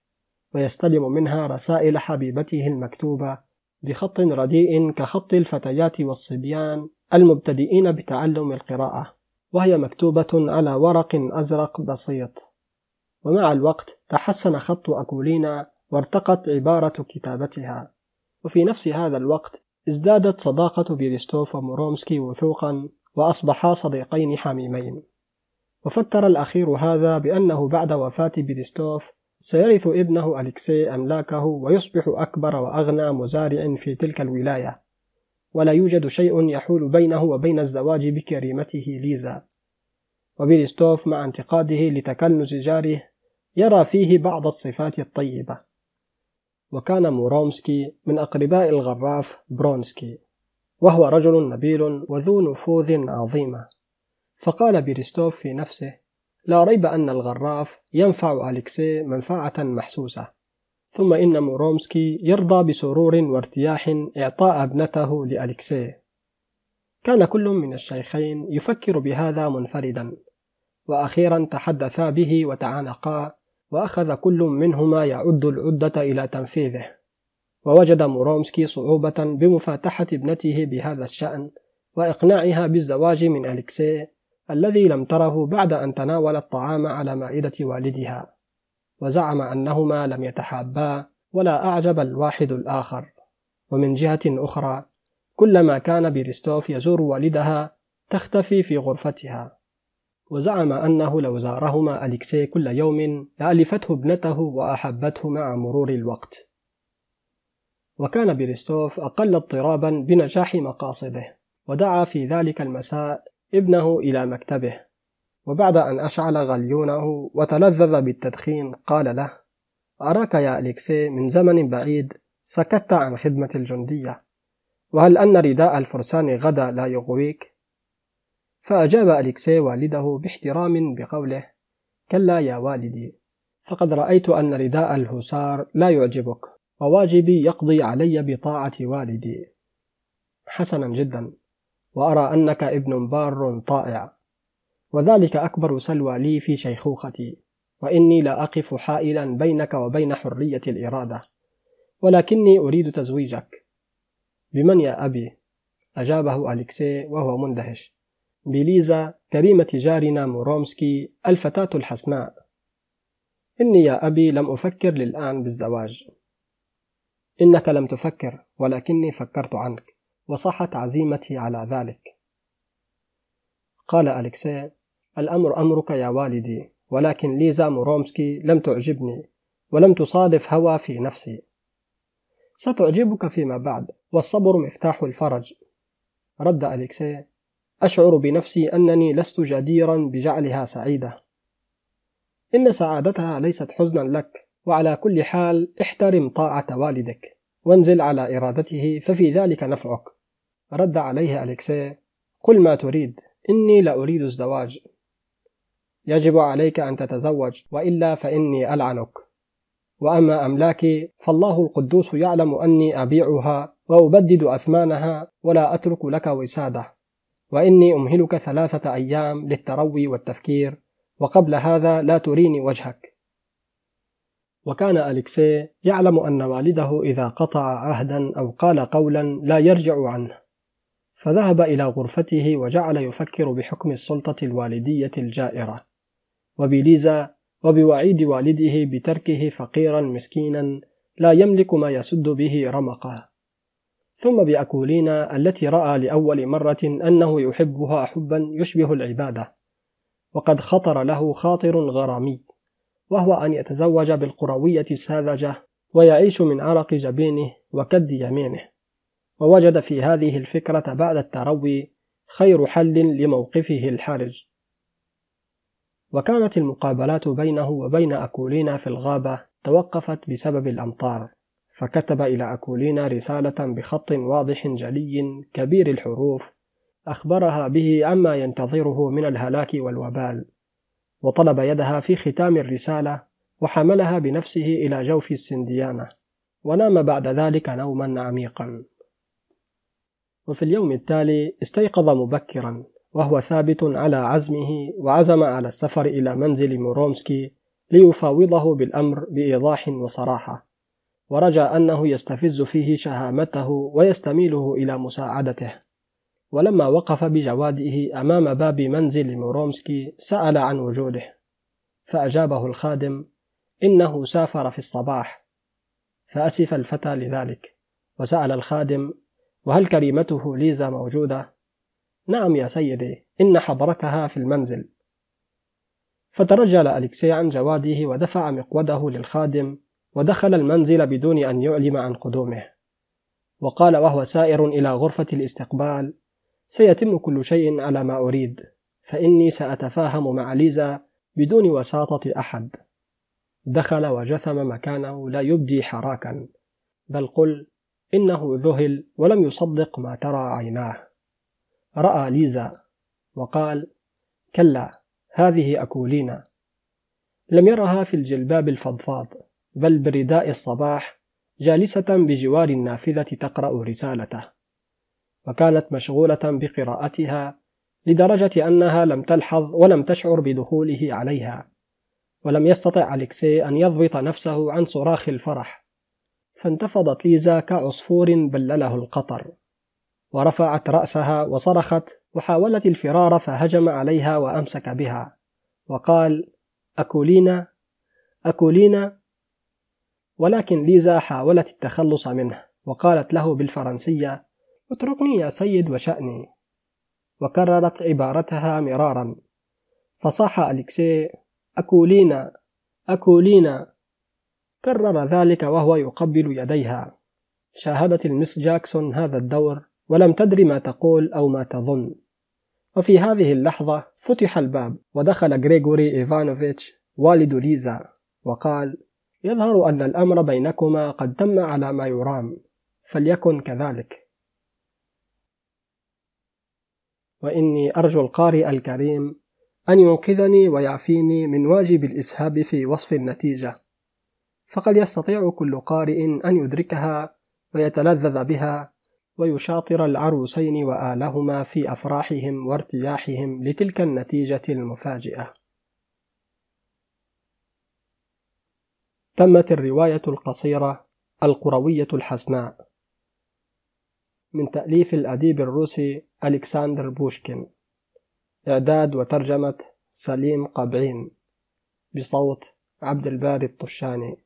[SPEAKER 1] ويستلم منها رسائل حبيبته المكتوبة بخط رديء كخط الفتيات والصبيان المبتدئين بتعلم القراءة. وهي مكتوبة على ورق أزرق بسيط. ومع الوقت تحسن خط أكولينا وارتقت عبارة كتابتها. وفي نفس هذا الوقت ازدادت صداقة بيرستوف ومورومسكي وثوقا وأصبحا صديقين حميمين. وفكر الأخير هذا بأنه بعد وفاة بيرستوف سيرث ابنه أليكسي أملاكه ويصبح أكبر وأغنى مزارع في تلك الولاية. ولا يوجد شيء يحول بينه وبين الزواج بكريمته ليزا. وبيرستوف مع انتقاده لتكنز جاره يرى فيه بعض الصفات الطيبة. وكان مورومسكي من أقرباء الغراف برونسكي وهو رجل نبيل وذو نفوذ عظيمة. فقال بيرستوف في نفسه لا ريب أن الغراف ينفع أليكسي منفعة محسوسة ثم إن مورومسكي يرضى بسرور وارتياح إعطاء ابنته لأليكسي كان كل من الشيخين يفكر بهذا منفردا. وأخيرا تحدثا به وتعانقا وأخذ كل منهما يعد العدة إلى تنفيذه. ووجد مورومسكي صعوبة بمفاتحة ابنته بهذا الشأن وإقناعها بالزواج من أليكسي الذي لم تره بعد أن تناول الطعام على مائدة والدها. وزعم أنهما لم يتحابا ولا أعجب الواحد الآخر. ومن جهة أخرى كلما كان بيرستوف يزور والدها تختفي في غرفتها. وزعم أنه لو زارهما أليكسي كل يوم لألفته ابنته وأحبته مع مرور الوقت. وكان بيرستوف أقل اضطرابا بنجاح مقاصده ودعا في ذلك المساء ابنه إلى مكتبه. وبعد أن أشعل غليونه وتلذذ بالتدخين قال له أراك يا أليكسي من زمن بعيد سكت عن خدمة الجندية وهل أن رداء الفرسان غدا لا يغويك؟ فأجاب أليكسي والده باحترام بقوله كلا يا والدي فقد رأيت أن رداء الهسار لا يعجبك وواجبي يقضي علي بطاعة والدي حسنا جدا وأرى أنك ابن بار طائع وذلك أكبر سلوى لي في شيخوختي وإني لا أقف حائلا بينك وبين حرية الإرادة ولكني أريد تزويجك. بمن يا أبي؟ أجابه أليكسي وهو مندهش. بليزا كريمة جارنا مورومسكي الفتاة الحسناء. إني يا أبي لم أفكر للآن بالزواج. إنك لم تفكر ولكني فكرت عنك وصحت عزيمتي على ذلك. قال أليكسي الأمر أمرك يا والدي ولكن ليزا مورومسكي لم تعجبني ولم تصادف هوى في نفسي. ستعجبك فيما بعد والصبر مفتاح الفرج. رد أليكسي أشعر بنفسي أنني لست جديرا بجعلها سعيدة. إن سعادتها ليست حزنا لك وعلى كل حال احترم طاعة والدك وانزل على إرادته ففي ذلك نفعك. رد عليه أليكسي قل ما تريد. إني لا أريد الزواج. يجب عليك أن تتزوج وإلا فإني ألعنك. وأما أملاكي فالله القدوس يعلم أني أبيعها وأبدد أثمانها ولا أترك لك وسادة. وإني أمهلك ثلاثة أيام للتروي والتفكير وقبل هذا لا تريني وجهك. وكان أليكسي يعلم أن والده إذا قطع عهدا أو قال قولا لا يرجع عنه. فذهب إلى غرفته وجعل يفكر بحكم السلطة الوالدية الجائرة. وبليزا وبوعيد والده بتركه فقيرا مسكينا لا يملك ما يسد به رمقه. ثم بأكولينا التي رأى لأول مرة أنه يحبها حبا يشبه العبادة. وقد خطر له خاطر غرامي وهو أن يتزوج بالقروية الساذجة ويعيش من عرق جبينه وكد يمينه. ووجد في هذه الفكرة بعد التروي خير حل لموقفه الحرج. وكانت المقابلات بينه وبين أكولينا في الغابة توقفت بسبب الأمطار فكتب إلى أكولينا رسالة بخط واضح جلي كبير الحروف أخبرها به عما ينتظره من الهلاك والوبال وطلب يدها في ختام الرسالة وحملها بنفسه إلى جوف السنديانة ونام بعد ذلك نوما عميقا. وفي اليوم التالي استيقظ مبكرا وهو ثابت على عزمه وعزم على السفر إلى منزل مورومسكي ليفاوضه بالأمر بإيضاح وصراحة. ورجى أنه يستفز فيه شهامته ويستميله إلى مساعدته. ولما وقف بجواده أمام باب منزل مورومسكي سأل عن وجوده. فأجابه الخادم إنه سافر في الصباح. فأسف الفتى لذلك. وسأل الخادم وهل كريمته ليزا موجودة؟ نعم يا سيدي إن حضرتها في المنزل. فترجل أليكسي عن جواده ودفع مقوده للخادم ودخل المنزل بدون أن يعلم عن قدومه. وقال وهو سائر إلى غرفة الاستقبال سيتم كل شيء على ما أريد فإني سأتفاهم مع ليزا بدون وساطة أحد. دخل وجثم مكانه لا يبدي حراكا بل قل إنه ذهل ولم يصدق ما ترى عيناه. رأى ليزا وقال كلا هذه أكولينا. لم يرها في الجلباب الفضفاض بل برداء الصباح جالسة بجوار النافذة تقرأ رسالته. وكانت مشغولة بقراءتها لدرجة أنها لم تلحظ ولم تشعر بدخوله عليها ولم يستطع أليكسي أن يضبط نفسه عن صراخ الفرح. فانتفضت ليزا كعصفور بلله القطر ورفعت رأسها وصرخت وحاولت الفرار فهجم عليها وأمسك بها. وقال أكولينا أكولينا. ولكن ليزا حاولت التخلص منه وقالت له بالفرنسية اتركني يا سيد وشأني. وكررت عبارتها مرارا. فصاح أليكسي أكولينا أكولينا. كرر ذلك وهو يقبل يديها. شاهدت المس جاكسون هذا الدور ولم تدر ما تقول أو ما تظن. وفي هذه اللحظة فتح الباب ودخل غريغوري إيفانوفيتش والد ليزا وقال يظهر أن الأمر بينكما قد تم على ما يرام فليكن كذلك. وإني أرجو القارئ الكريم أن ينقذني ويعفيني من واجب الإسهاب في وصف النتيجة. فقد يستطيع كل قارئ أن يدركها ويتلذذ بها ويشاطر العروسين وآلهما في أفراحهم وارتياحهم لتلك النتيجة المفاجئة. تمت الرواية القصيرة القروية الحسناء من تأليف الأديب الروسي ألكسندر بوشكين إعداد وترجمة سليم قبعين بصوت عبد الباري الطشاني